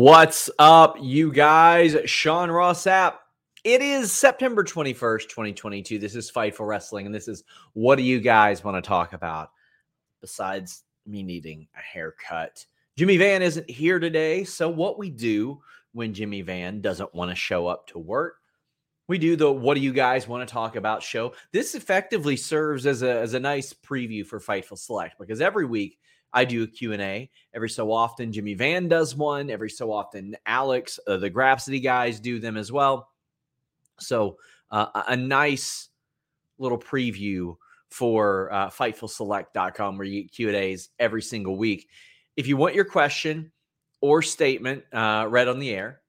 What's up, you guys? Sean Ross Sapp. It is September 21st, 2022. This is Fightful Wrestling, and this is what do you guys want to talk about besides me needing a haircut? Jimmy Van isn't here today, so what we do when Jimmy Van doesn't want to show up to work, we do the what do you guys want to talk about show. This effectively serves as a, as a nice preview for Fightful Select because every week I do a Q&A. Every so often, Jimmy Van does one. Every so often, Alex, uh, the Grapsody guys do them as well. So uh, a nice little preview for uh, FightfulSelect.com where you get Q&As every single week. If you want your question or statement uh, read on the air,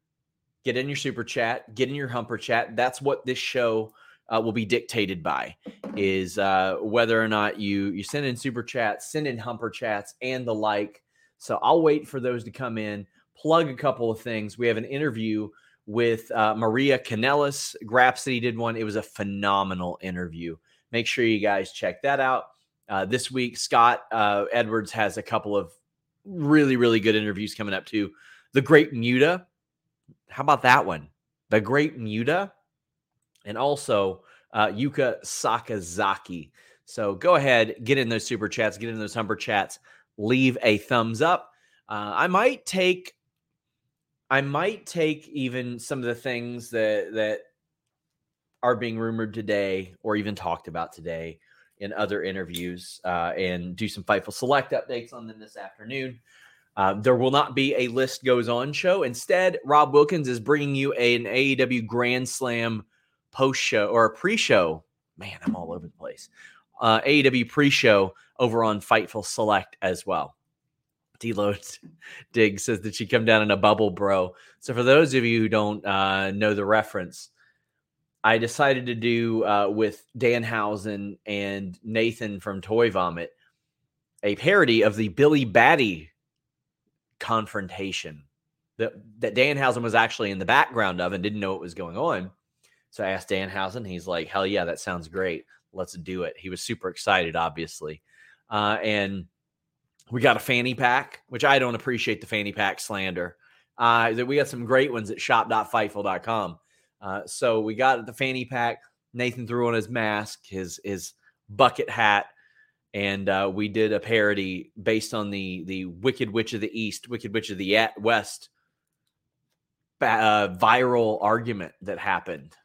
get in your super chat, get in your humper chat. That's what this show uh, will be dictated by is uh, whether or not you you send in super chats, send in humper chats, and the like. So I'll wait for those to come in. Plug a couple of things. We have an interview with uh, Maria Kanellis. Grapsody did one. It was a phenomenal interview. Make sure you guys check that out. Uh, this week, Scott uh, Edwards has a couple of really, really good interviews coming up too. The Great Muta. How about that one? The Great Muta and also uh, Yuka Sakazaki. So go ahead, get in those super chats, get in those humper chats, leave a thumbs up. Uh, I might take, I might take even some of the things that that are being rumored today or even talked about today in other interviews uh, and do some Fightful Select updates on them this afternoon. Uh, there will not be a list goes on show. Instead, Rob Wilkins is bringing you an AEW Grand Slam post show or a pre show. Man, I'm all over the place. Uh, AEW pre show over on Fightful Select as well. Deload Dig says that she come down in a bubble, bro. So for those of you who don't uh, know the reference, I decided to do uh, with Danhausen and Nathan from Toy Vomit a parody of the Billy Batty confrontation that that Danhausen was actually in the background of and didn't know what was going on. So I asked Danhausen. He's like, hell yeah, that sounds great. Let's do it. He was super excited, obviously. Uh, and we got a fanny pack, which I don't appreciate the fanny pack slander. Uh, we got some great ones at shop.fightful.com. Uh, so we got the fanny pack. Nathan threw on his mask, his his bucket hat, and uh, we did a parody based on the the Wicked Witch of the East, Wicked Witch of the West uh, viral argument that happened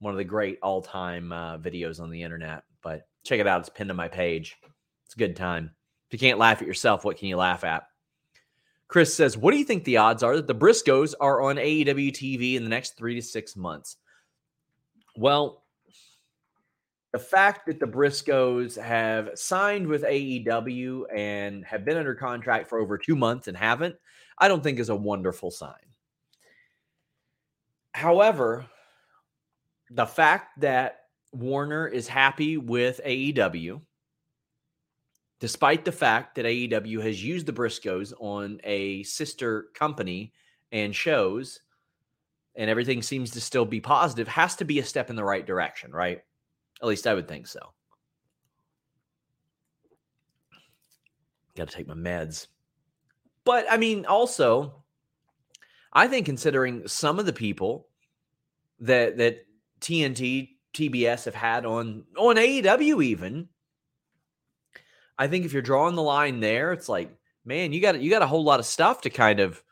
one of the great all time uh, videos on the internet. But check it out. It's pinned to my page. It's a good time. If you can't laugh at yourself, what can you laugh at? Chris says, What do you think the odds are that the Briscoes are on AEW TV in the next three to six months? Well, the fact that the Briscoes have signed with AEW and have been under contract for over two months and haven't, I don't think is a wonderful sign. However, the fact that Warner is happy with AEW, despite the fact that AEW has used the Briscoes on a sister company and shows, and everything seems to still be positive, has to be a step in the right direction, right? At least I would think so. Got to take my meds. But I mean, also, I think considering some of the people that that TNT, TBS have had on on AEW even, I think if you're drawing the line there, it's like, man, you got you got a whole lot of stuff to kind of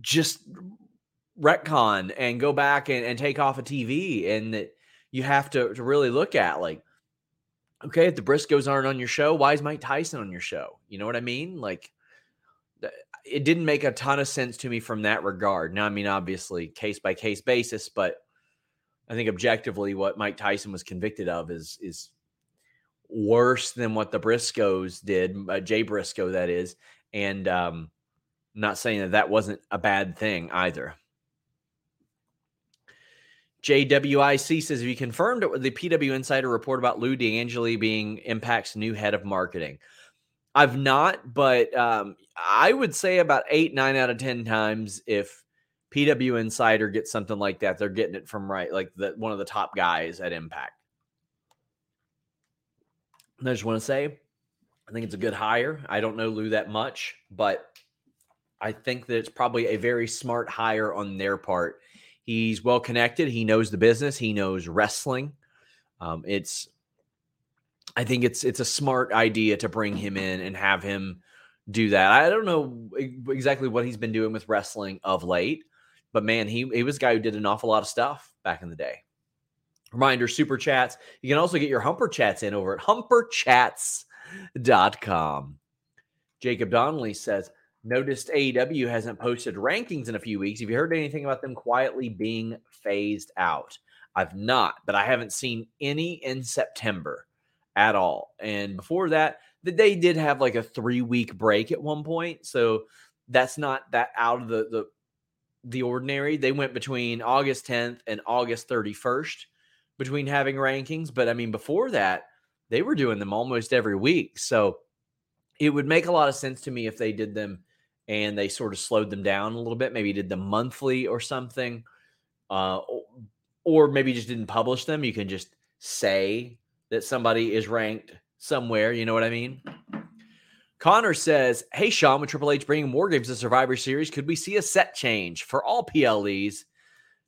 just retcon and go back and, and take off a TV and that you have to, to really look at like, okay, if the Briscoes aren't on your show, why is Mike Tyson on your show? You know what I mean? Like, it didn't make a ton of sense to me from that regard. Now, I mean, obviously, case by case basis, but I think objectively, what Mike Tyson was convicted of is is worse than what the Briscoes did, uh, Jay Briscoe, that is. And um, not saying that that wasn't a bad thing either. JWIC says, Have you confirmed the PW Insider report about Lou D'Angeli being Impact's new head of marketing? I've not, but um, I would say about eight, nine out of 10 times if PW Insider gets something like that, they're getting it from right, like the, one of the top guys at Impact. And I just want to say, I think it's a good hire. I don't know Lou that much, but I think that it's probably a very smart hire on their part He's well connected. He knows the business. He knows wrestling. Um, it's, I think it's it's a smart idea to bring him in and have him do that. I don't know exactly what he's been doing with wrestling of late, but man, he he was a guy who did an awful lot of stuff back in the day. Reminder: super chats. You can also get your humper chats in over at humperchats.com. Jacob Donnelly says, Noticed AEW hasn't posted rankings in a few weeks. Have you heard anything about them quietly being phased out? I've not, but I haven't seen any in September at all. And before that, they did have like a three week break at one point. So that's not that out of the, the the ordinary. They went between August 10th and August 31st between having rankings. But I mean, before that, they were doing them almost every week. So it would make a lot of sense to me if they did them and they sort of slowed them down a little bit. Maybe did them monthly or something, uh, or maybe just didn't publish them. You can just say that somebody is ranked somewhere. You know what I mean? Connor says, "Hey Sean, with Triple H bringing more Games to Survivor Series, could we see a set change for all PLEs?"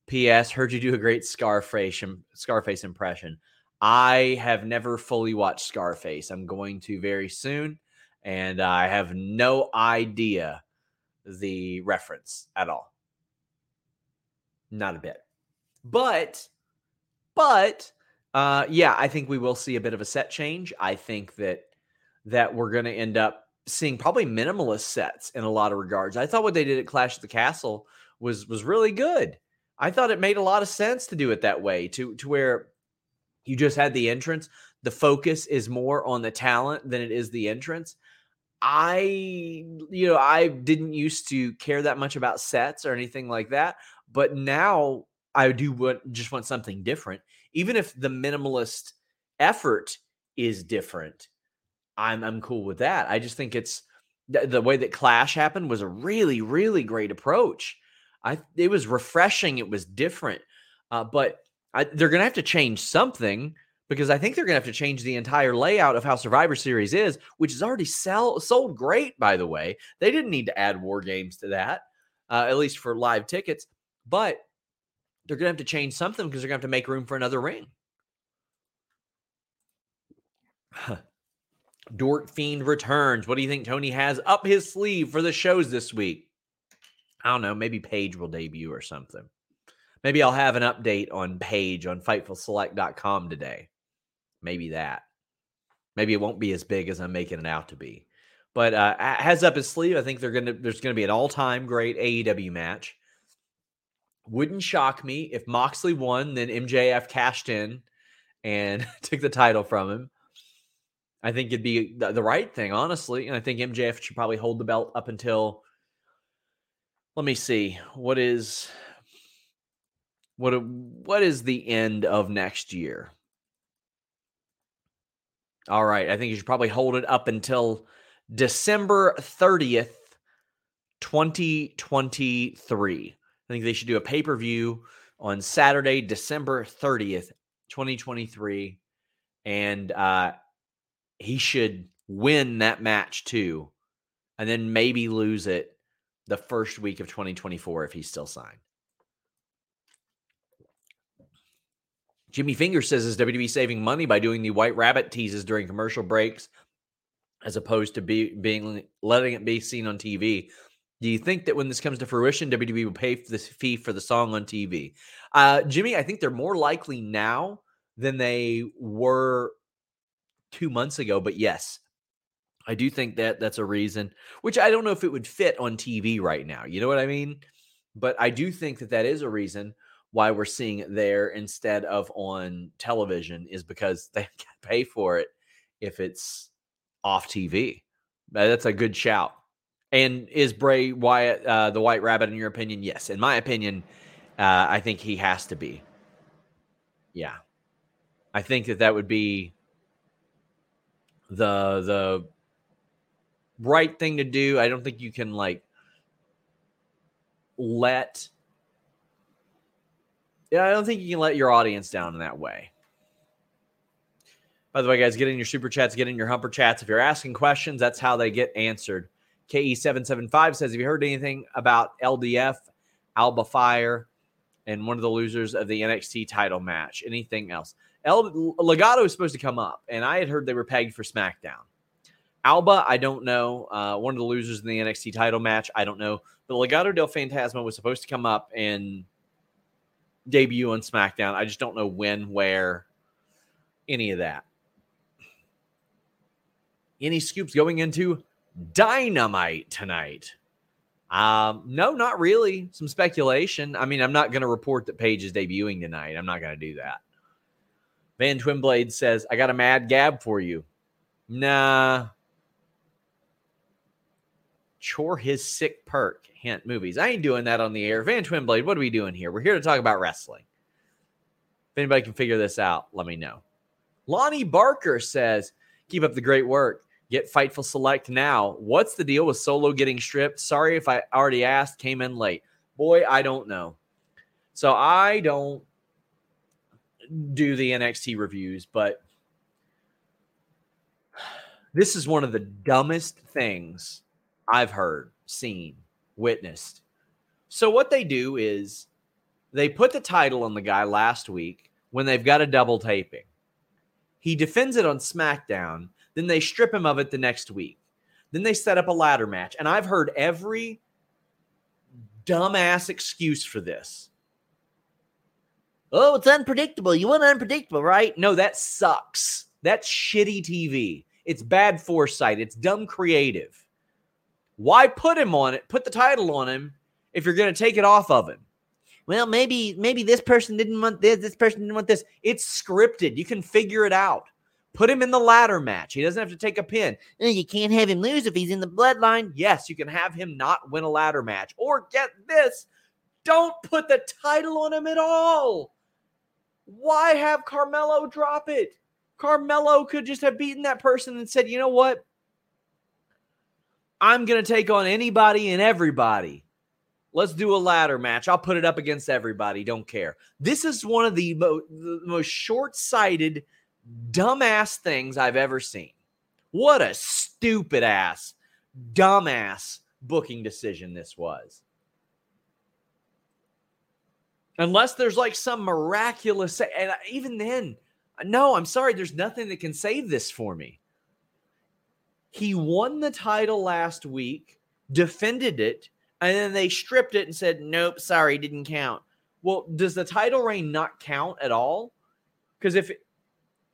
P.S. Heard you do a great Scarface Scarface impression. I have never fully watched Scarface. I'm going to very soon, and I have no idea the reference at all. Not a bit. But, but, uh, yeah, I think we will see a bit of a set change. I think that that we're going to end up seeing probably minimalist sets in a lot of regards. I thought what they did at Clash of the Castle was was really good. I thought it made a lot of sense to do it that way, to to where you just had the entrance. The focus is more on the talent than it is the entrance. I, you know, I didn't used to care that much about sets or anything like that, but now I do want just want something different. Even if the minimalist effort is different, I'm I'm cool with that. I just think it's the, the way that Clash happened was a really really great approach. I it was refreshing. It was different, uh, but I, they're going to have to change something because I think they're going to have to change the entire layout of how Survivor Series is, which is already sell, sold great, by the way. They didn't need to add war games to that, uh, at least for live tickets, but they're going to have to change something because they're going to have to make room for another ring. Dork Fiend returns. What do you think Tony has up his sleeve for the shows this week? I don't know. Maybe Paige will debut or something. Maybe I'll have an update on Paige on FightfulSelect.com today. Maybe that. Maybe it won't be as big as I'm making it out to be. But uh, has up his sleeve. I think they're gonna. There's gonna be an all-time great AEW match. Wouldn't shock me if Moxley won, then MJF cashed in, and took the title from him. I think it'd be the, the right thing, honestly. And I think MJF should probably hold the belt up until. Let me see. What is what what is the end of next year? All right, I think you should probably hold it up until December 30th, 2023. I think they should do a pay-per-view on Saturday, December 30th, 2023 and uh he should win that match too and then maybe lose it the first week of 2024 if he's still signed. Jimmy Finger says is WWE saving money by doing the White Rabbit teases during commercial breaks as opposed to be, being letting it be seen on TV. Do you think that when this comes to fruition, WWE will pay for this fee for the song on TV? Uh, Jimmy, I think they're more likely now than they were two months ago. But yes, I do think that that's a reason, which I don't know if it would fit on TV right now. You know what I mean? But I do think that that is a reason why we're seeing it there instead of on television is because they can pay for it if it's off TV. That's a good shout. And is Bray Wyatt uh, the White Rabbit in your opinion? Yes, in my opinion, uh, I think he has to be. Yeah, I think that that would be the the right thing to do. I don't think you can like let yeah, I don't think you can let your audience down in that way. By the way, guys, get in your super chats, get in your humper chats. If you're asking questions, that's how they get answered. KE775 says, Have you heard anything about LDF, Alba Fyre, and one of the losers of the NXT title match? Anything else? El Legado is supposed to come up, and I had heard they were pegged for SmackDown. Alba, I don't know. Uh, one of the losers in the NXT title match, I don't know. But Legado del Fantasma was supposed to come up and debut on SmackDown. I just don't know when, where, any of that. Any scoops going into Dynamite tonight? Um, no, not really. Some speculation. I mean, I'm not going to report that Paige is debuting tonight. I'm not going to do that. Van Twinblade says, I got a mad gab for you. Nah. Chore his sick perk hint movies. I ain't doing that on the air. Van Twinblade, what are we doing here? We're here to talk about wrestling. If anybody can figure this out, let me know. Lonnie Barker says, Keep up the great work. Get Fightful Select now. What's the deal with Solo getting stripped? Sorry if I already asked, came in late. Boy, I don't know. So I don't do the NXT reviews, but this is one of the dumbest things I've heard, seen witnessed. So what they do is they put the title on the guy last week when they've got a double taping. He defends it on SmackDown, then they strip him of it the next week. Then they set up a ladder match. And I've heard every dumbass excuse for this. Oh, it's unpredictable. You want unpredictable, right? No, that sucks. That's shitty TV. It's bad foresight. It's dumb creative. Why put him on it? Put the title on him if you're going to take it off of him. Well, maybe maybe this person didn't want this, this person didn't want this. It's scripted. You can figure it out. Put him in the ladder match. He doesn't have to take a pin. Eh, you can't have him lose if he's in the bloodline. Yes, you can have him not win a ladder match. Or get this, don't put the title on him at all. Why have Carmelo drop it? Carmelo could just have beaten that person and said, you know what? I'm going to take on anybody and everybody. Let's do a ladder match. I'll put it up against everybody. Don't care. This is one of the, mo- the most short sighted, dumbass things I've ever seen. What a stupid ass, dumbass booking decision this was. Unless there's like some miraculous, and even then, no, I'm sorry, there's nothing that can save this for me. He won the title last week, defended it, and then they stripped it and said, nope, sorry, didn't count. Well, does the title reign not count at all? Because if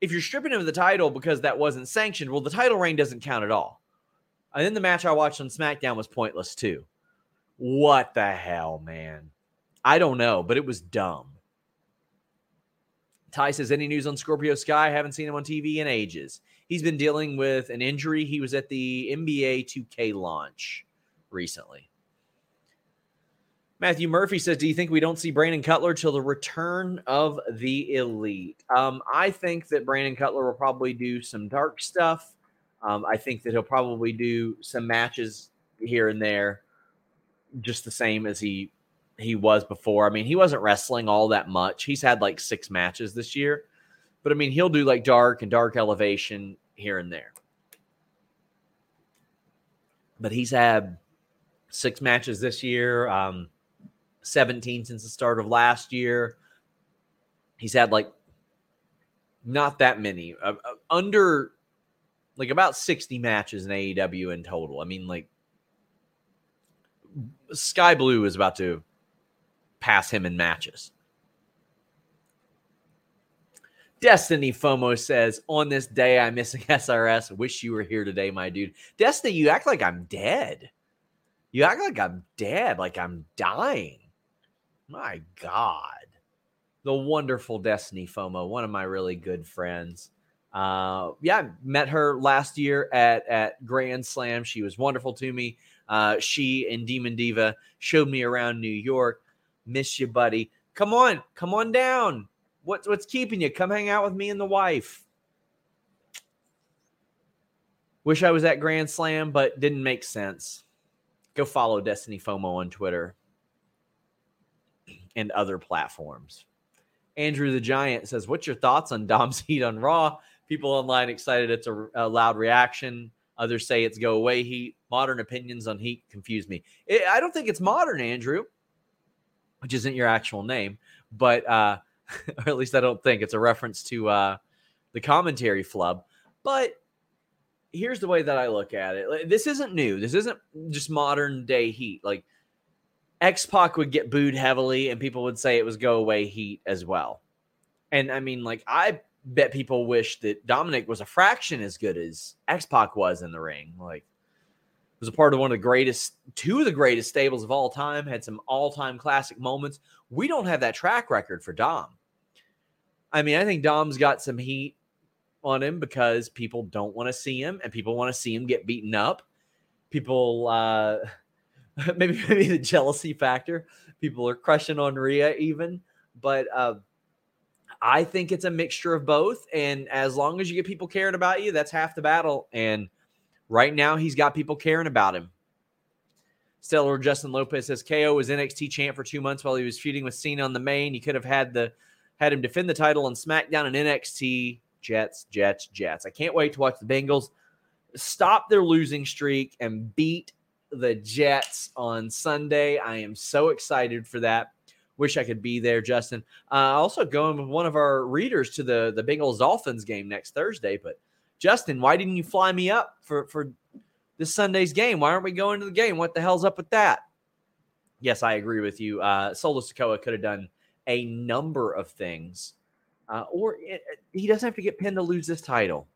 if you're stripping him of the title because that wasn't sanctioned, well, the title reign doesn't count at all. And then the match I watched on SmackDown was pointless too. What the hell, man? I don't know, but it was dumb. Ty says, any news on Scorpio Sky? Haven't seen him on TV in ages. He's been dealing with an injury. He was at the NBA 2K launch recently. Matthew Murphy says, Do you think we don't see Brandon Cutler till the return of the elite? Um, I think that Brandon Cutler will probably do some dark stuff. Um, I think that he'll probably do some matches here and there, just the same as he he was before. I mean, he wasn't wrestling all that much. He's had like six matches this year, but I mean, he'll do like dark and dark elevation here and there. But he's had six matches this year, um, 17 since the start of last year. He's had like not that many, uh, uh, under like about 60 matches in AEW in total. I mean, like Sky Blue is about to pass him in matches. Destiny FOMO says, On this day, I'm missing SRS. Wish you were here today, my dude. Destiny, you act like I'm dead. You act like I'm dead, like I'm dying. My God. The wonderful Destiny FOMO, one of my really good friends. Uh, yeah, I met her last year at, at Grand Slam. She was wonderful to me. Uh, she and Demon Diva showed me around New York. Miss you, buddy. Come on, come on down. What's what's keeping you? Come hang out with me and the wife. Wish I was at Grand Slam, but didn't make sense. Go follow Destiny FOMO on Twitter and other platforms. Andrew the Giant says, What's your thoughts on Dom's heat on Raw? People online excited it's a, a loud reaction. Others say it's go away heat. Modern opinions on heat confuse me. It, I don't think it's modern, Andrew which isn't your actual name, but uh, or at least I don't think it's a reference to uh, the commentary flub. But here's the way that I look at it. This isn't new. This isn't just modern day heat. Like X Pac would get booed heavily, and people would say it was go away heat as well. And I mean, like I bet people wish that Dominic was a fraction as good as X Pac was in the ring. Like was a part of one of the greatest, two of the greatest stables of all time, had some all time classic moments. We don't have that track record for Dom. I mean, I think Dom's got some heat on him because people don't want to see him and people want to see him get beaten up. People, uh, maybe, maybe the jealousy factor. People are crushing on Rhea even, but, uh, I think it's a mixture of both. And as long as you get people caring about you, that's half the battle. And Right now, he's got people caring about him. Stellar Justin Lopez says KO was NXT champ for two months while he was feuding with Cena on the main. He could have had the had him defend the title on SmackDown and NXT. Jets, Jets, Jets. I can't wait to watch the Bengals stop their losing streak and beat the Jets on Sunday. I am so excited for that. Wish I could be there, Justin. Uh, also going with one of our readers to the the Bengals Dolphins game next Thursday, but Justin, why didn't you fly me up for for this Sunday's game? Why aren't we going to the game? What the hell's up with that? Yes, I agree with you. Uh, Solo Sikoa could have done a number of things, uh, or it, he doesn't have to get pinned to lose this title.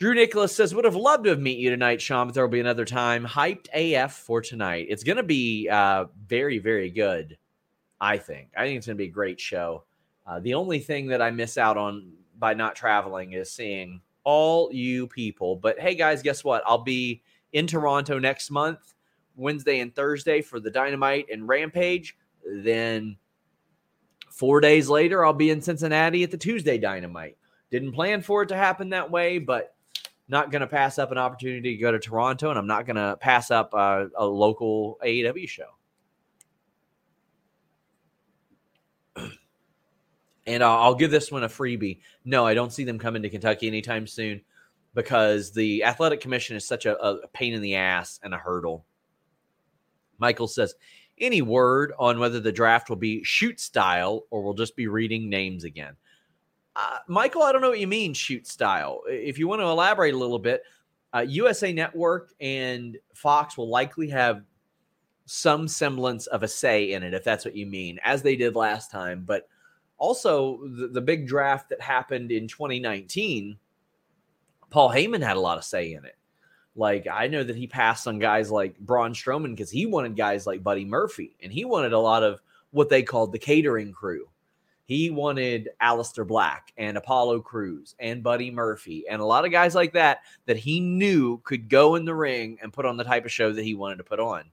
Drew Nicholas says, Would have loved to have met you tonight, Sean, but there will be another time. Hyped AF for tonight. It's going to be uh, very, very good, I think. I think it's going to be a great show. Uh, the only thing that I miss out on by not traveling is seeing all you people. But hey, guys, guess what? I'll be in Toronto next month, Wednesday and Thursday for the Dynamite and Rampage. Then four days later, I'll be in Cincinnati at the Tuesday Dynamite. Didn't plan for it to happen that way, but not going to pass up an opportunity to go to Toronto, and I'm not going to pass up uh, a local AEW show. And I'll, I'll give this one a freebie. No, I don't see them coming to Kentucky anytime soon because the athletic commission is such a, a pain in the ass and a hurdle. Michael says, any word on whether the draft will be shoot style or we'll just be reading names again? Uh, Michael, I don't know what you mean, shoot style. If you want to elaborate a little bit, uh, USA Network and Fox will likely have some semblance of a say in it, if that's what you mean, as they did last time. But also the, the big draft that happened in 2019 paul heyman had a lot of say in it like i know that he passed on guys like braun strowman because he wanted guys like buddy murphy and he wanted a lot of what they called the catering crew He wanted Aleister Black and Apollo Crews and Buddy Murphy and a lot of guys like that that he knew could go in the ring and put on the type of show that he wanted to put on.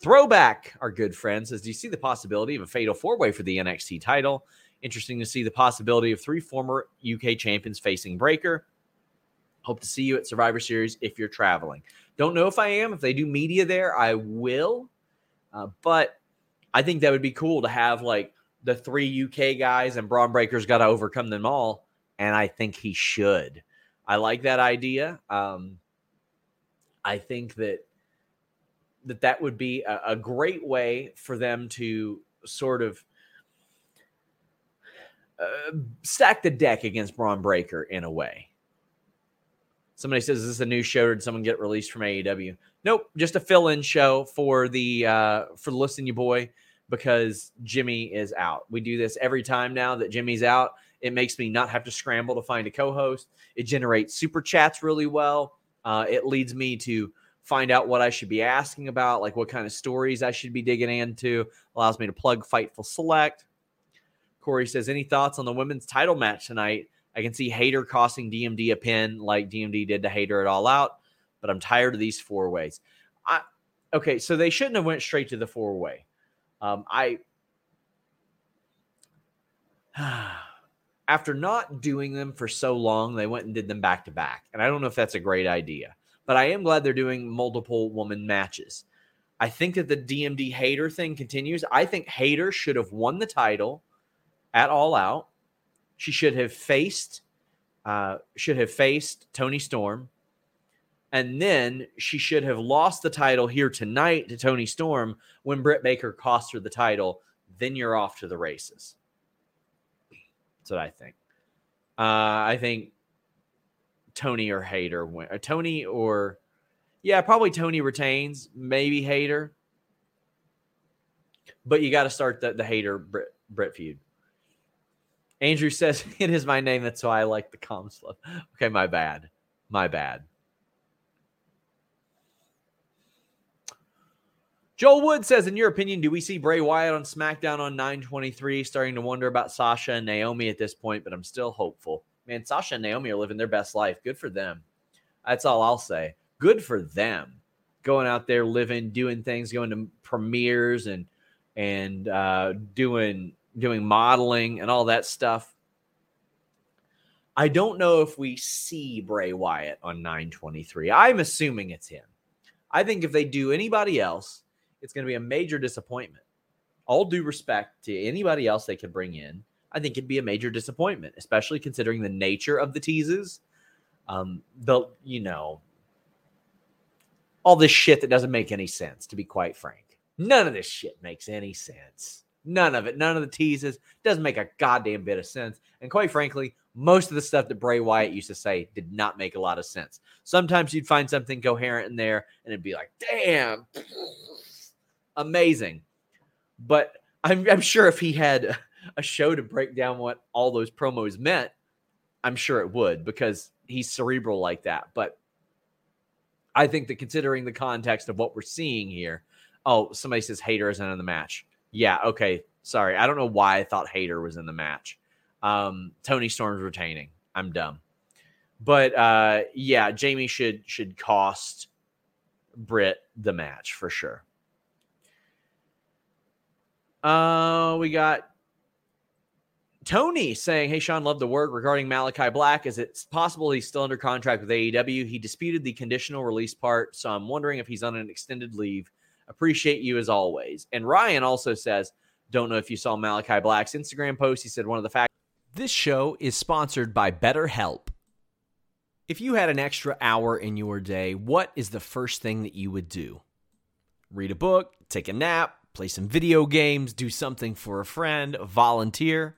Throwback, our good friend, says, Do you see the possibility of a fatal four way for the NXT title? Interesting to see the possibility of three former UK champions facing Breaker. Hope to see you at Survivor Series if you're traveling. Don't know if I am. If they do media there, I will. Uh, but I think that would be cool to have like the three UK guys and Bron Breaker's got to overcome them all. And I think he should. I like that idea. Um, I think that that that would be a, a great way for them to sort of uh, stack the deck against Bron Breaker in a way. Somebody says, "Is this a new show? Did someone get released from AEW?" Nope, just a fill-in show for the uh, for listen you boy because Jimmy is out. We do this every time now that Jimmy's out. It makes me not have to scramble to find a co-host. It generates super chats really well. Uh, it leads me to find out what I should be asking about, like what kind of stories I should be digging into. Allows me to plug Fightful Select. Corey says, any thoughts on the women's title match tonight? I can see Hayter costing DMD a pin like DMD did to Hayter it all out, but I'm tired of these four ways. I okay, so they shouldn't have went straight to the four way. Um, I after not doing them for so long, they went and did them back to back, and I don't know if that's a great idea. But I am glad they're doing multiple woman matches. I think that the DMD Hayter thing continues. I think Hayter should have won the title at All Out she should have faced uh, should have faced Toni Storm, and then she should have lost the title here tonight to Toni Storm when Britt Baker cost her the title. Then you're off to the races. That's what I think. Uh, I think Toni or Hayter win. Uh, Toni or yeah, probably Toni retains. Maybe Hayter. but you got to start the the Hayter Britt, Britt feud. Andrew says it is my name. That's why I like the com slip. Okay, my bad. My bad. Joel Wood says, in your opinion, do we see Bray Wyatt on SmackDown on 923? Starting to wonder about Sasha and Naomi at this point, but I'm still hopeful. Man, Sasha and Naomi are living their best life. Good for them. That's all I'll say. Good for them. Going out there, living, doing things, going to premieres and and uh, doing doing modeling and all that stuff. I don't know if we see Bray Wyatt on 923. I'm assuming it's him. I think if they do anybody else, it's going to be a major disappointment. All due respect to anybody else they could bring in, I think it'd be a major disappointment, especially considering the nature of the teases. Um, the you know, all this shit that doesn't make any sense, to be quite frank. None of this shit makes any sense. None of it. None of the teases. Doesn't make a goddamn bit of sense. And quite frankly, most of the stuff that Bray Wyatt used to say did not make a lot of sense. Sometimes you'd find something coherent in there and it'd be like, damn, amazing. But I'm, I'm sure if he had a show to break down what all those promos meant, I'm sure it would because he's cerebral like that. But I think that considering the context of what we're seeing here, oh, somebody says Hayter isn't in the match. Yeah, okay. Sorry. I don't know why I thought Hayter was in the match. Um, Toni Storm's retaining. I'm dumb. But uh, yeah, Jamie should should cost Britt the match for sure. Uh, we got Tony saying, Hey, Sean, love the work regarding Malachi Black. Is it possible he's still under contract with AEW? He disputed the conditional release part, so I'm wondering if he's on an extended leave. Appreciate you as always. And Ryan also says, don't know if you saw Malachi Black's Instagram post. He said one of the facts. This show is sponsored by BetterHelp. If you had an extra hour in your day, what is the first thing that you would do? Read a book, take a nap, play some video games, do something for a friend, volunteer.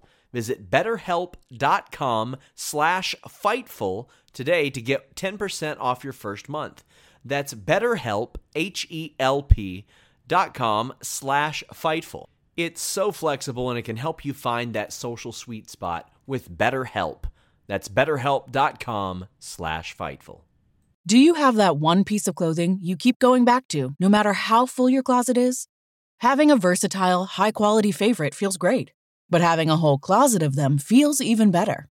Visit betterhelp.com slash Fightful today to get 10% off your first month. That's betterhelp, H-E-L-P dot com slash Fightful. It's so flexible and it can help you find that social sweet spot with BetterHelp. That's betterhelp.com slash Fightful. Do you have that one piece of clothing you keep going back to, no matter how full your closet is? Having a versatile, high quality favorite feels great, but having a whole closet of them feels even better.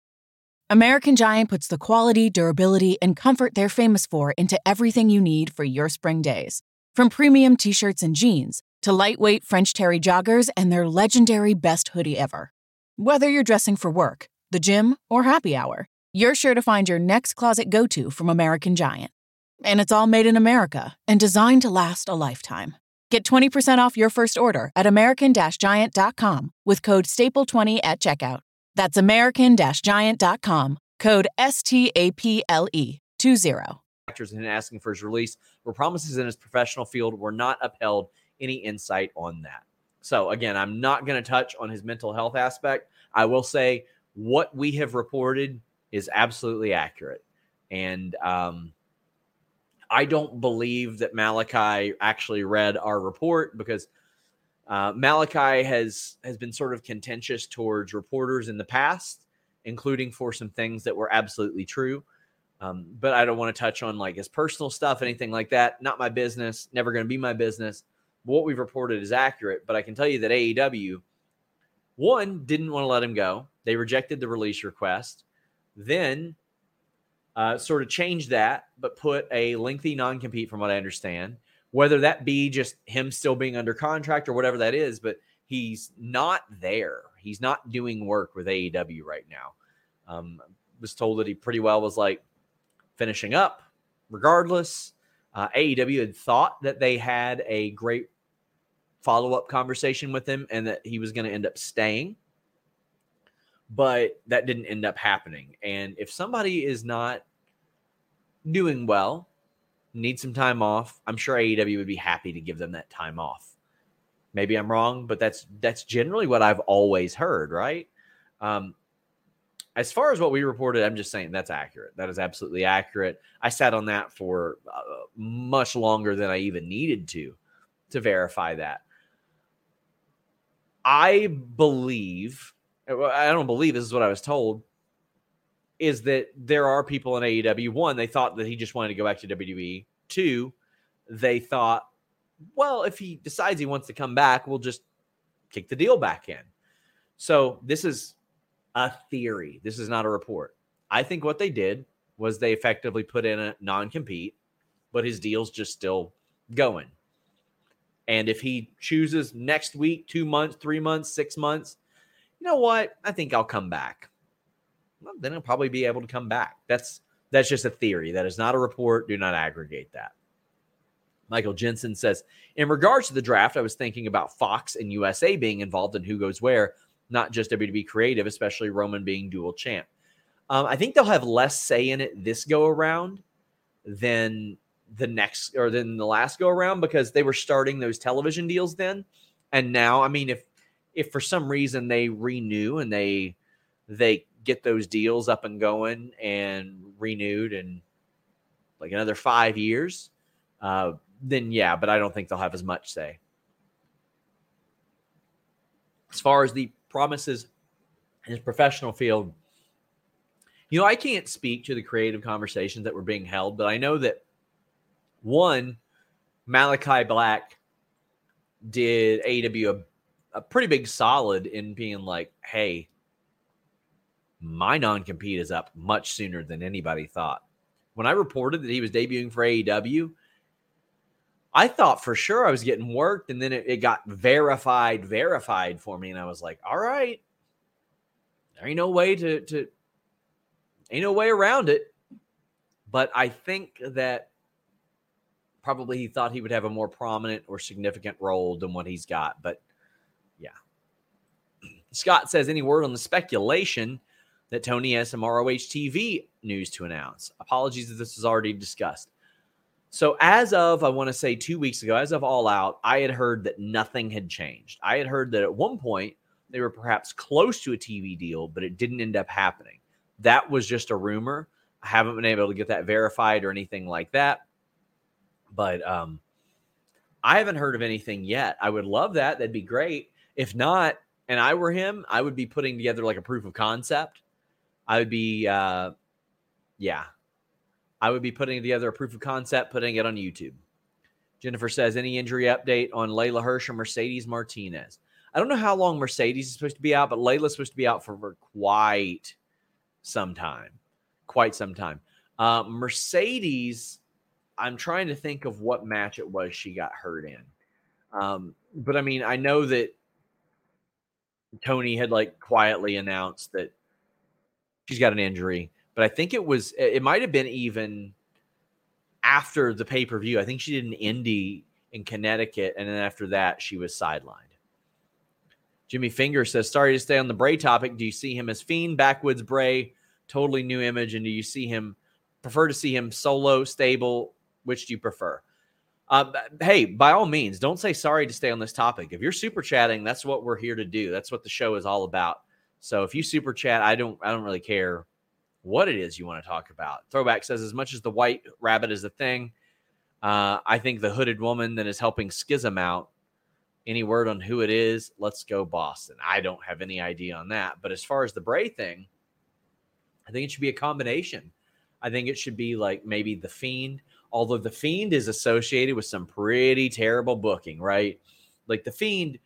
American Giant puts the quality, durability, and comfort they're famous for into everything you need for your spring days. From premium t shirts and jeans to lightweight French Terry joggers and their legendary best hoodie ever. Whether you're dressing for work, the gym, or happy hour, you're sure to find your next closet go to from American Giant. And it's all made in America and designed to last a lifetime. Get 20% off your first order at American Giant.com with code STAPLE20 at checkout. That's American Giant.com, code S T A P L E 20. Actors and asking for his release, where promises in his professional field were not upheld. Any insight on that? So, again, I'm not going to touch on his mental health aspect. I will say what we have reported is absolutely accurate. And um, I don't believe that Malachi actually read our report because uh, Malachi has has been sort of contentious towards reporters in the past, including for some things that were absolutely true. Um, but I don't want to touch on like his personal stuff, anything like that. Not my business. Never going to be my business. But what we've reported is accurate. But I can tell you that AEW, one, didn't want to let him go. They rejected the release request. Then uh, sort of change that, but put a lengthy non compete, from what I understand. Whether that be just him still being under contract or whatever that is, but he's not there. He's not doing work with AEW right now. Um, was told that he pretty well was like finishing up. Regardless, uh, AEW had thought that they had a great follow up conversation with him and that he was going to end up staying but that didn't end up happening. And if somebody is not doing well, need some time off, I'm sure AEW would be happy to give them that time off. Maybe I'm wrong, but that's that's generally what I've always heard, right? Um, as far as what we reported, I'm just saying that's accurate. That is absolutely accurate. I sat on that for uh, much longer than I even needed to to verify that. I believe Uh, I don't believe this is what I was told, is that there are people in AEW. One, they thought that he just wanted to go back to WWE. Two, they thought, well, if he decides he wants to come back, we'll just kick the deal back in. So this is a theory. This is not a report. I think what they did was they effectively put in a non compete, but his deal's just still going. And if he chooses next week, two months, three months, six months, you know what? I think I'll come back. Well, then I'll probably be able to come back. That's that's just a theory. That is not a report. Do not aggregate that. Michael Jensen says, in regards to the draft, I was thinking about Fox and USA being involved in who goes where, not just WWE Creative, especially Roman being dual champ. Um, I think they'll have less say in it this go around than the next or than the last go around because they were starting those television deals then. And now, I mean, if if for some reason they renew and they they get those deals up and going and renewed and like another five years, uh, then yeah, but I don't think they'll have as much say. As far as the promises in his professional field, you know, I can't speak to the creative conversations that were being held, but I know that one, Malachi Black did AEW a a pretty big solid in being like, hey, my non compete is up much sooner than anybody thought. When I reported that he was debuting for AEW, I thought for sure I was getting worked, and then it, it got verified, verified for me, and I was like, all right, there ain't no way to to ain't no way around it. But I think that probably he thought he would have a more prominent or significant role than what he's got. But. Scott says any word on the speculation that Tony has some ROH TV news to announce. Apologies if this was already discussed. So, as of, I want to say two weeks ago, as of All Out, I had heard that nothing had changed. I had heard that at one point they were perhaps close to a TV deal, but it didn't end up happening. That was just a rumor. I haven't been able to get that verified or anything like that. But um, I haven't heard of anything yet. I would love that. That'd be great. If not, and I were him, I would be putting together like a proof of concept. I would be, uh, yeah, I would be putting together a proof of concept, putting it on YouTube. Jennifer says, any injury update on Leyla Hirsch or Mercedes Martinez? I don't know how long Mercedes is supposed to be out, but Leyla's supposed to be out for, for quite some time. Quite some time. Uh, Mercedes, I'm trying to think of what match it was she got hurt in. Um, but I mean, I know that Tony had like quietly announced that she's got an injury but I think it was it might have been even after the pay per view. I think she did an indie in Connecticut, and then after that, she was sidelined. Jimmy Finger says, "Sorry to stay on the Bray topic. Do you see him as Fiend, backwoods Bray, totally new image, and do you see him prefer to see him solo, stable? Which do you prefer?" Uh, hey, by all means, don't say sorry to stay on this topic. If you're super chatting, that's what we're here to do. That's what the show is all about. So if you super chat, I don't, I don't really care what it is you want to talk about. Throwback says, as much as the white rabbit is a thing, uh, I think the hooded woman that is helping Schism out. Any word on who it is? Let's go Boston. I don't have any idea on that. But as far as the Bray thing, I think it should be a combination. I think it should be like maybe the Fiend, although the Fiend is associated with some pretty terrible booking, right? Like the Fiend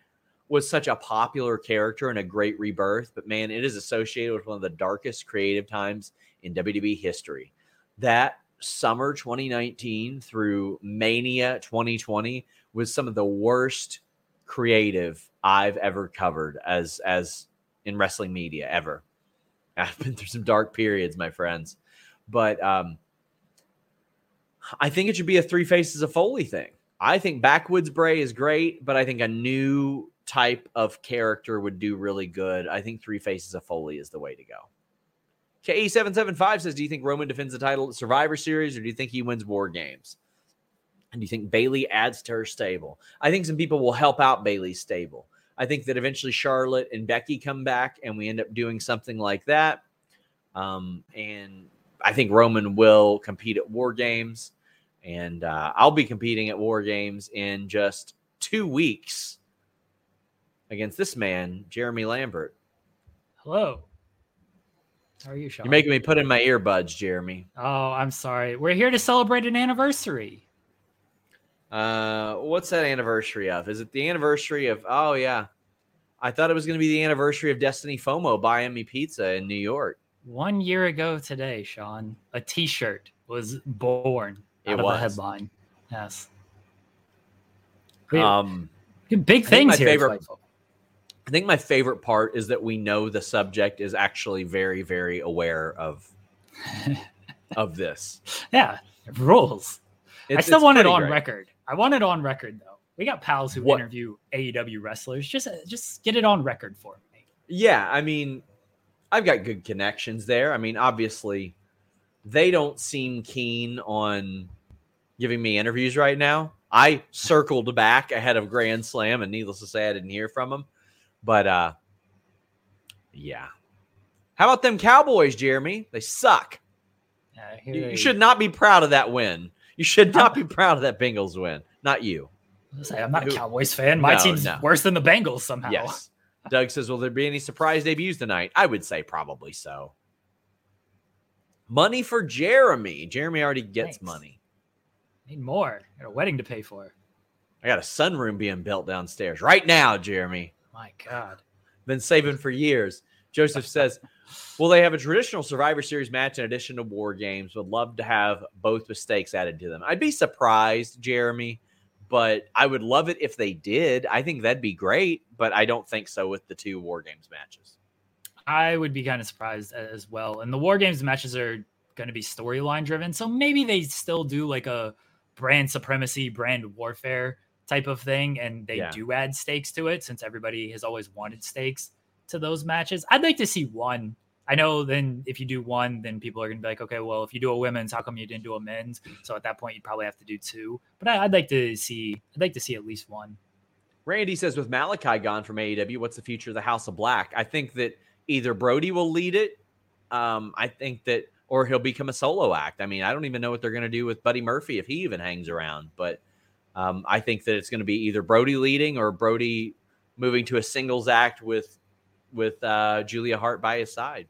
was such a popular character and a great rebirth, but man, it is associated with one of the darkest creative times in WWE history. That summer 2019 through Mania 2020 was some of the worst creative I've ever covered as as in wrestling media ever. I've been through some dark periods, my friends. But um I think it should be a three faces of Foley thing. I think Backwoods Bray is great, but I think a new type of character would do really good. I think Three Faces of Foley is the way to go. KE775 says, Do you think Roman defends the title at Survivor Series or do you think he wins War Games? And do you think Bayley adds to her stable? I think some people will help out Bayley's stable. I think that eventually Charlotte and Becky come back and we end up doing something like that. Um, and I think Roman will compete at War Games. And uh, I'll be competing at War Games in just two weeks against this man, Jeremy Lambert. Hello. How are you, Sean? You're making me put in my earbuds, Jeremy. Oh, I'm sorry. We're here to celebrate an anniversary. Uh, what's that anniversary of? Is it the anniversary of? Oh yeah, I thought it was going to be the anniversary of Destiny FOMO buying me pizza in New York. One year ago today, Sean, a T-shirt was born out It of was. a headline. Yes. Um, Big things my here. favorite- I think my favorite part is that we know the subject is actually very, very aware of of this. Yeah, rules. I still want it on great. record. I want it on record though. We got pals who What? interview AEW wrestlers. Just just get it on record for me. Yeah, I mean, I've got good connections there. I mean, obviously, they don't seem keen on giving me interviews right now. I circled back ahead of Grand Slam, and needless to say, I didn't hear from them. But uh, yeah. How about them Cowboys, Jeremy? They suck. Here You, they- you should not be proud of that win. You should not be proud of that Bengals win. Not you. I I'm not a Cowboys fan. My No, team's no. worse than the Bengals somehow. Yes. Doug says, Will there be any surprise debuts tonight? I would say probably so. Money for Jeremy. Jeremy already gets Thanks. money. Need more. Got a wedding to pay for. I got a sunroom being built downstairs right now, Jeremy. My God. Been saving for years. Joseph says, Will they have a traditional Survivor Series match in addition to War Games? Would love to have both with stakes added to them. I'd be surprised, Jeremy, but I would love it if they did. I think that'd be great, but I don't think so with the two War Games matches. I would be kind of surprised as well. And the War Games matches are going to be storyline driven, so maybe they still do like a brand supremacy, brand warfare type of thing, and they yeah. do add stakes to it since everybody has always wanted stakes to those matches. I'd like to see one. I know then if you do one, then people are going to be like, okay, well, if you do a women's, how come you didn't do a men's? So at that point, you'd probably have to do two. But I, would like to see, I'd like to see at least one. Randy says, with Malachi gone from AEW, what's the future of the House of Black? I think that either Brody will lead it. Um, I think that, or he'll become a solo act. I mean, I don't even know what they're going to do with Buddy Murphy if he even hangs around. But um, I think that it's going to be either Brody leading or Brody moving to a singles act with with uh, Julia Hart by his side.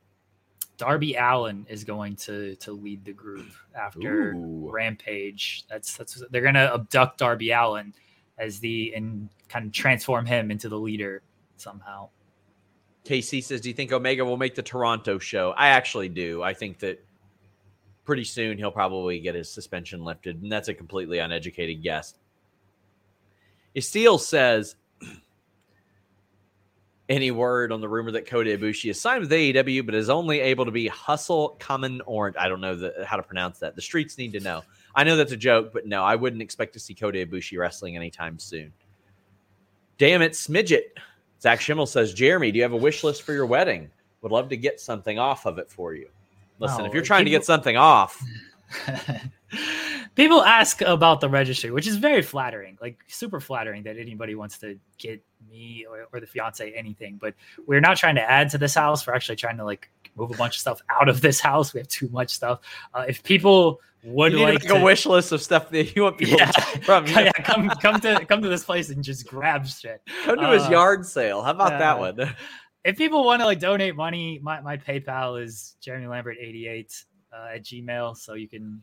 Darby Allin is going to to lead the group after Ooh. Rampage. That's that's they're going to abduct Darby Allin as the and kind of transform him into the leader somehow. KC says, "Do you think Omega will make the Toronto show?" I actually do. I think that pretty soon he'll probably get his suspension lifted, and that's a completely uneducated guess. Steele says, any word on the rumor that Kota Ibushi is signed with AEW, but is only able to be hustle common orange. I don't know the, how to pronounce that. The streets need to know. I know that's a joke, but no, I wouldn't expect to see Kota Ibushi wrestling anytime soon. Damn it, Smidget. Zach Schimmel says, Jeremy, do you have a wish list for your wedding? Would love to get something off of it for you. Listen, oh, if you're trying people... to get something off, people ask about the registry, which is very flattering, like super flattering that anybody wants to get me or, or, the fiance anything. But we're not trying to add to this house. We're actually trying to like move a bunch of stuff out of this house. We have too much stuff. Uh, if people would you like to, a wish list of stuff that you want people yeah, from you. yeah, come come to come to this place and just grab shit. Come to uh, his yard sale. How about uh, that one? if people want to like donate money, my, my PayPal is Jeremy Lambert 88 uh, at Gmail. So you can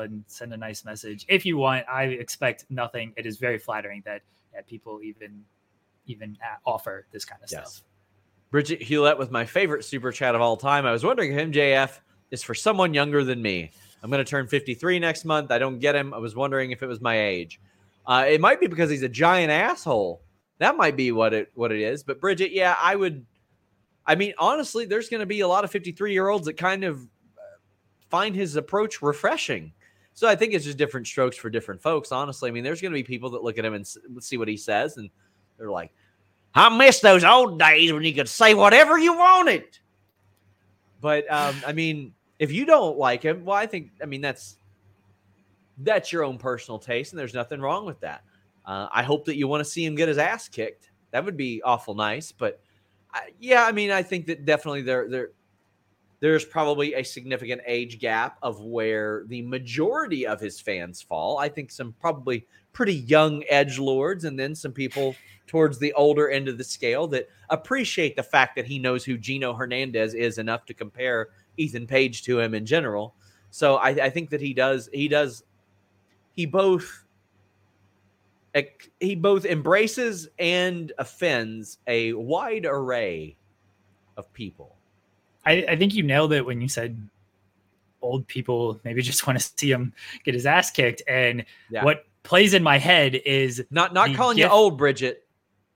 and send a nice message if you want. I expect nothing. It is very flattering that, that people even even offer this kind of yes. stuff. Bridget Hewlett with my favorite super chat of all time. I was wondering if MJF is for someone younger than me. I'm going to turn 53 next month. I don't get him. I was wondering if it was my age. Uh, it might be because he's a giant asshole. That might be what it what it is. But Bridget, yeah, I would. I mean, honestly, there's going to be a lot of 53 year olds that kind of uh, find his approach refreshing. So I think it's just different strokes for different folks. Honestly, I mean, there's going to be people that look at him and see what he says, and they're like, "I miss those old days when you could say whatever you wanted." But um, I mean, if you don't like him, well, I think I mean that's that's your own personal taste, and there's nothing wrong with that. Uh, I hope that you want to see him get his ass kicked. That would be awful nice. But uh, yeah, I mean, I think that definitely there there there's probably a significant age gap of where the majority of his fans fall. I think some probably pretty young edge lords, and then some people towards the older end of the scale that appreciate the fact that he knows who Gino Hernandez is enough to compare Ethan Page to him in general. So I, I think that he does he does he both he both embraces and offends a wide array of people. I, I think you nailed it when you said old people maybe just want to see him get his ass kicked. And yeah. what plays in my head is not not calling you old, Bridget.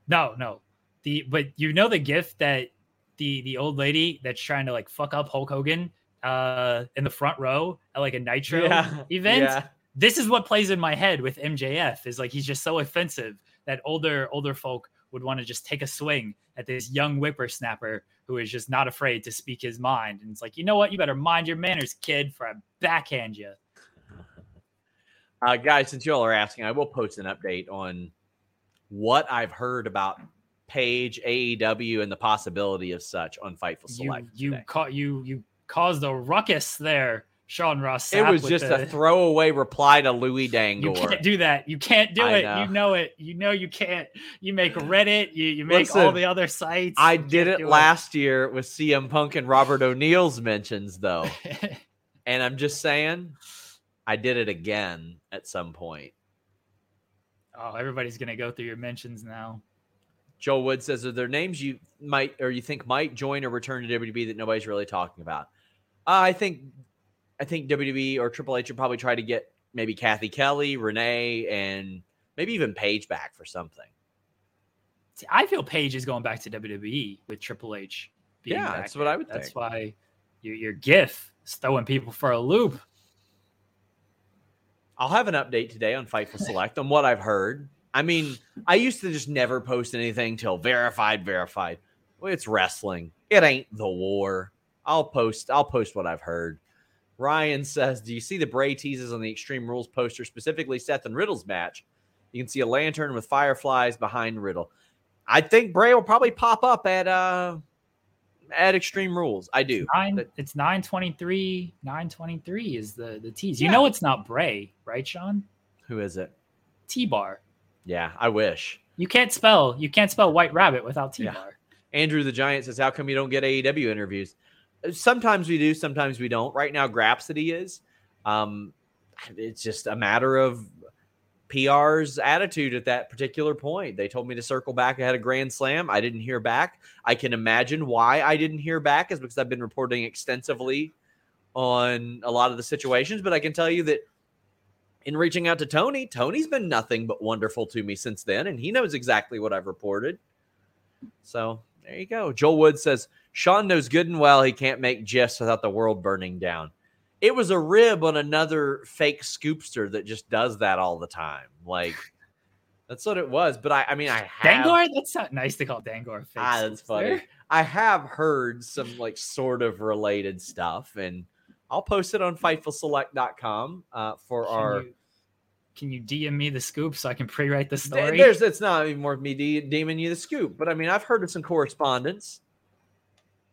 No, no. The but you know the gift that the the old lady that's trying to like fuck up Hulk Hogan uh in the front row at like a Nitro yeah. event. Yeah. This is what plays in my head with MJF is like he's just so offensive that older older folk would want to just take a swing at this young whippersnapper who is just not afraid to speak his mind. And it's like, you know what? You better mind your manners, kid, for I backhand you. Uh, guys, since you all are asking, I will post an update on what I've heard about Page, AEW, and the possibility of such on Fightful Select. You you, ca- you you caused a ruckus there, Sean Ross. It was just the- a throwaway reply to Louis Dangle. You can't do that. You can't do I it. know. You know it. You know you can't. You make Reddit. You you make all the other sites. I did it last year with CM Punk and Robert O'Neill's mentions, though. and I'm just saying, I did it again at some point. oh, everybody's gonna go through your mentions now. Joel Wood says, Are there names you might or you think might join or return to WWE that nobody's really talking about? Uh, I think I think WWE or Triple H would probably try to get maybe Cathy Kelley, Renee, and maybe even Paige back for something. See, I feel Paige is going back to WWE with Triple H. being Yeah, that's what I would That's think. why your your GIF is throwing people for a loop. I'll have an update today on Fightful Select on what I've heard. I mean, I used to just never post anything till verified, verified. Well, it's wrestling. It ain't the war. I'll post. I'll post what I've heard. Ryan says, "Do you see the Bray teases on the Extreme Rules poster, specifically Seth and Riddle's match? You can see a lantern with fireflies behind Riddle. I think Bray will probably pop up at uh at Extreme Rules. I do. Nine. But- It's nine twenty three. Nine twenty three is the the tease. You Yeah. know it's not Bray, right, Sean? Who is it? T bar. Yeah, I wish. You can't spell. You can't spell White Rabbit without T Yeah. bar. Andrew the Giant says, "How come you don't get AEW interviews?" Sometimes we do, sometimes we don't. Right now, Grapsity is. Um, it's just a matter of PR's attitude at that particular point. They told me to circle back I had a Grand Slam. I didn't hear back. I can imagine why I didn't hear back is because I've been reporting extensively on a lot of the situations. But I can tell you that in reaching out to Tony, Tony's been nothing but wonderful to me since then, and he knows exactly what I've reported. So there you go. Joel Wood says Sean knows good and well he can't make gifs without the world burning down. It was a rib on another fake scoopster that just does that all the time. Like that's what it was. But I, I mean, I have. Dangor. That's not nice to call Dangor. fake Ah, that's funny. I have heard some like sort of related stuff, and I'll post it on FightfulSelect.com uh, for Can our. you, can you DM me the scoop so I can pre-write the story? There's it's not even worth me deeming you the scoop, but I mean I've heard of some correspondence.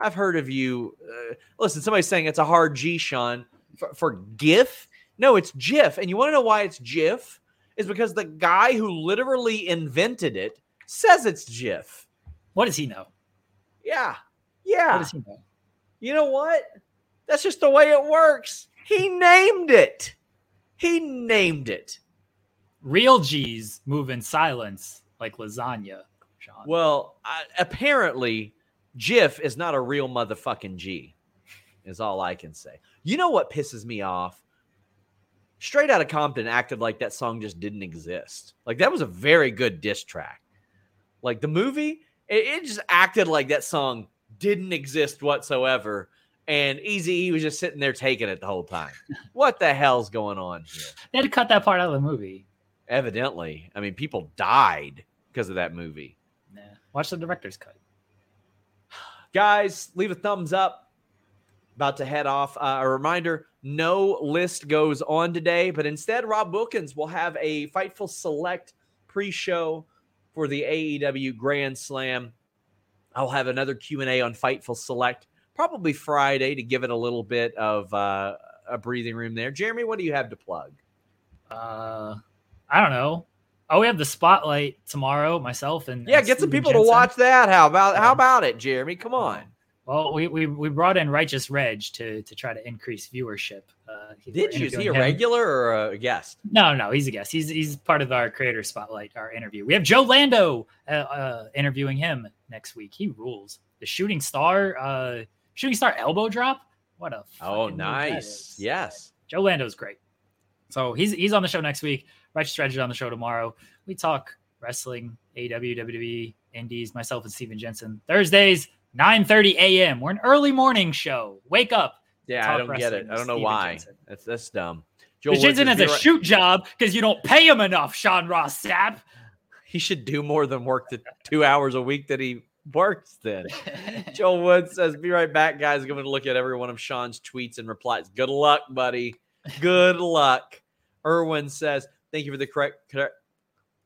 I've heard of you. Uh, listen, somebody's saying it's a hard G, Sean, for, for GIF. No, it's GIF, and you want to know why it's GIF? Is because the guy who literally invented it says it's GIF. what does he know? Yeah, What yeah. does he know? You know what? That's just the way it works. He named it. He named it. Real G's move in silence like lasagna, Sean. Well, I, apparently, GIF is not a real motherfucking G, is all I can say. You know what pisses me off? Straight out of Compton acted like that song just didn't exist. Like that was a very good diss track. Like the movie, it, it just acted like that song didn't exist whatsoever. And Easy E was just sitting there taking it the whole time. What the hell's going on here? they had to cut that part out of the movie. Evidently, I mean, people died because of that movie. Nah. Watch the director's cut. guys leave a thumbs up about to head off uh, a reminder no list goes on today but instead rob wilkins will have a fightful select pre-show for the aew grand slam i'll have another q&a on fightful select probably friday to give it a little bit of uh, a breathing room there jeremy what do you have to plug Uh, I don't know. Oh, we have the spotlight tomorrow. Myself and yeah and get some people Jensen. to watch that how about how about it jeremy come on Well, we, we we brought in Righteous Reg to to try to increase viewership. Uh, did you is he a him. regular or a guest No, no, he's a guest. He's he's part of our creator spotlight, our interview. We have Joe Lando uh, uh, interviewing him next week. He rules. The shooting star, uh, shooting star elbow drop. What a oh fucking move that nice yes Joe Lando's great. So he's he's on the show next week. Righteous is on the show tomorrow. We talk wrestling, AEW, WWE, Indies, myself and Steven Jensen. Thursdays, 9:30 a.m. We're an early morning show. Wake up. Yeah, I don't get it. I don't know why. Jensen. That's that's dumb. Woods Jensen has a right- shoot job because you don't pay him enough, Sean Ross Sapp. He should do more than work the two hours a week that he works. Then Joel Wood says, "Be right back, guys. I'm going to look at every one of Sean's tweets and replies. Good luck, buddy. Good luck." Irwin says, "Thank you for the correct correct,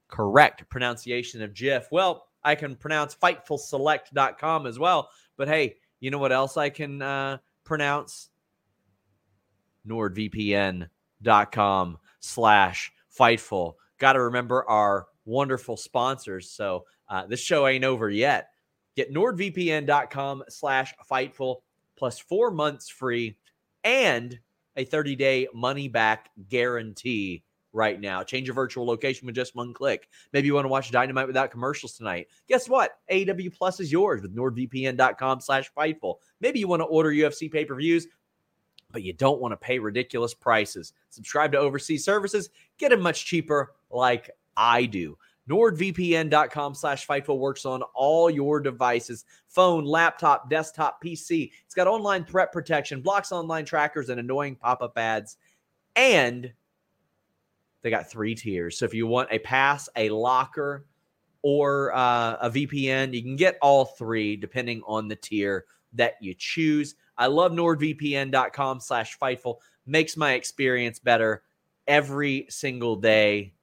correct pronunciation of GIF." Well, I can pronounce fightfulselect.com as well. But hey, you know what else I can uh, pronounce? nordvpn.com slash fightful. Got to remember our wonderful sponsors. So uh, this show ain't over yet. Get nordvpn.com slash fightful plus four months free and a 30 day money back guarantee right now. Change your virtual location with just one click. Maybe you want to watch Dynamite without commercials tonight. Guess what? AW Plus is yours with nordvpn.com slash fightful. Maybe you want to order UFC pay-per-views, but you don't want to pay ridiculous prices. Subscribe to overseas services. Get them much cheaper like I do. NordVPN.com slash Fightful works on all your devices phone, laptop, desktop, PC. It's got online threat protection, blocks online trackers, and annoying pop up ads. And they got three tiers. So if you want a pass, a locker, or uh, a VPN, you can get all three depending on the tier that you choose. I love NordVPN.com slash Fightful. Makes my experience better every single day.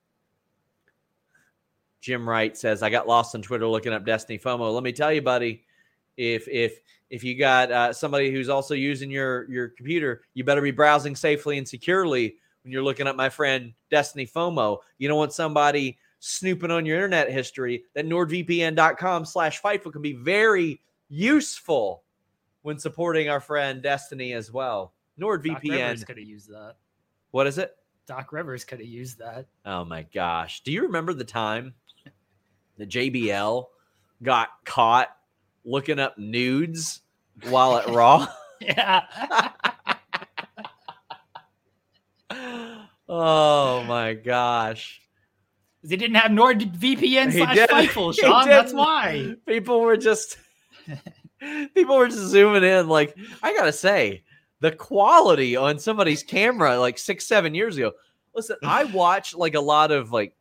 Jim Wright says, I got lost on Twitter looking up Destiny FOMO. Let me tell you, buddy, if if if you got uh, somebody who's also using your your computer, you better be browsing safely and securely when you're looking at my friend Destiny FOMO. You don't want somebody snooping on your internet history. That NordVPN.com slash Fightful can be very useful when supporting our friend Destiny as well. NordVPN could have used that. What is it? Doc Rivers could have used that. Oh my gosh. Do you remember the time that JBL got caught looking up nudes while at Raw? yeah. oh my gosh. They didn't have NordVPN slash. Fightful, Sean. That's why. People were just people were just zooming in. Like, I gotta say, the quality on somebody's camera like six, seven years ago. Listen, I watch like a lot of like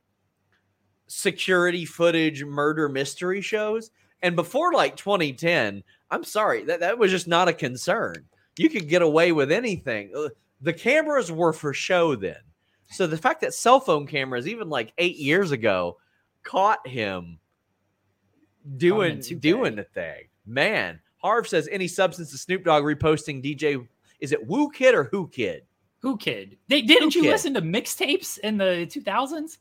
security footage murder mystery shows. And before like 2010, I'm sorry, that, that was just not a concern. You could get away with anything. Uh, The cameras were for show then. So the fact that cell phone cameras, even like eight years ago, caught him doing doing the thing. Man, Harv says any substance of Snoop Dogg reposting DJ. Is it Woo Kid or Who Kid? Who kid? They didn't Who you kid? listen to mixtapes in the 2000s?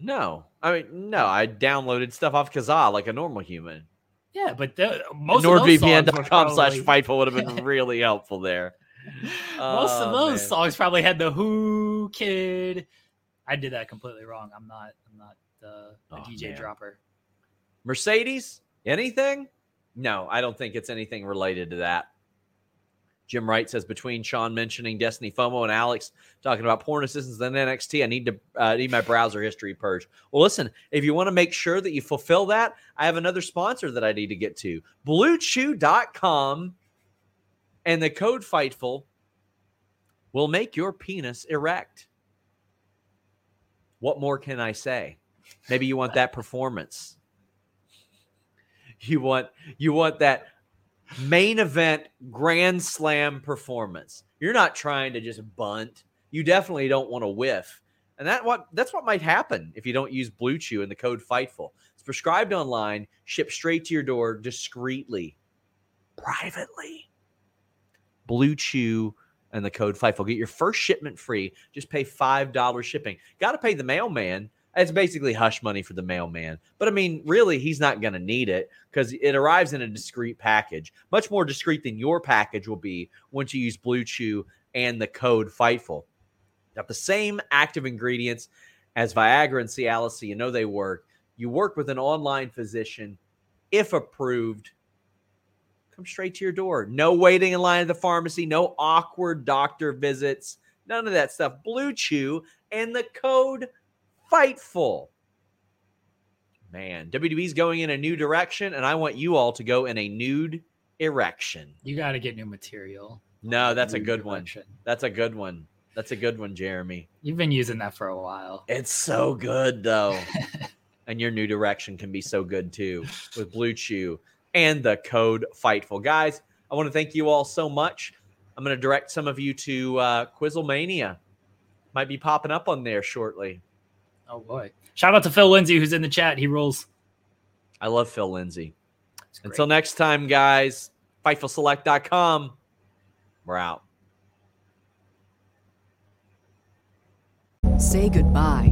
No, I mean no. I downloaded stuff off Kazaa like a normal human. Yeah, but the, most of those songs were NordVPN.com slash Fightful would have been really helpful there. Most of Oh, those man. songs probably had the Who kid. I did that completely wrong. I'm not. I'm not uh, a Oh, DJ man. dropper. Mercedes? Anything? No, I don't think it's anything related to that. Jim Wright says between Sean mentioning Destiny FOMO and Alex talking about porn assistants and NXT, I need to uh, need my browser history purged. Well, listen, if you want to make sure that you fulfill that, I have another sponsor that I need to get to. BlueChew.com and the code Fightful will make your penis erect. What more can I say? Maybe you want that performance. You want you want that main event grand slam performance. You're not trying to just bunt. You definitely don't want to whiff. And that what that's what might happen if you don't use Blue Chew and the code Fightful. It's prescribed online, shipped straight to your door discreetly, privately. Blue Chew and the code Fightful. Get your first shipment free. Just pay $5 shipping. Got to pay the mailman. It's basically hush money for the mailman. But I mean, really, he's not going to need it because it arrives in a discreet package, much more discreet than your package will be once you use Blue Chew and the code Fightful. Got the same active ingredients as Viagra and Cialis, so you know they work. You work with an online physician, if approved. Come straight to your door. No waiting in line at the pharmacy. No awkward doctor visits. None of that stuff. Blue Chew and the code Fightful. Man, WWE's going in a new direction, and I want you all to go in a nude erection. You got to get new material. No, that's a good one. That's a good one. That's a good one, Jeremy. You've been using that for a while. It's so good though. and your new direction can be so good too with Blue Chew and the code Fightful. Guys, I want to thank you all so much. I'm going to direct some of you to uh, Quizzlemania. Might be popping up on there shortly. Oh, boy. Shout out to Phil Lindsay, who's in the chat. He rules. I love Phil Lindsay. Until next time, guys, FightfulSelect.com. We're out. Say goodbye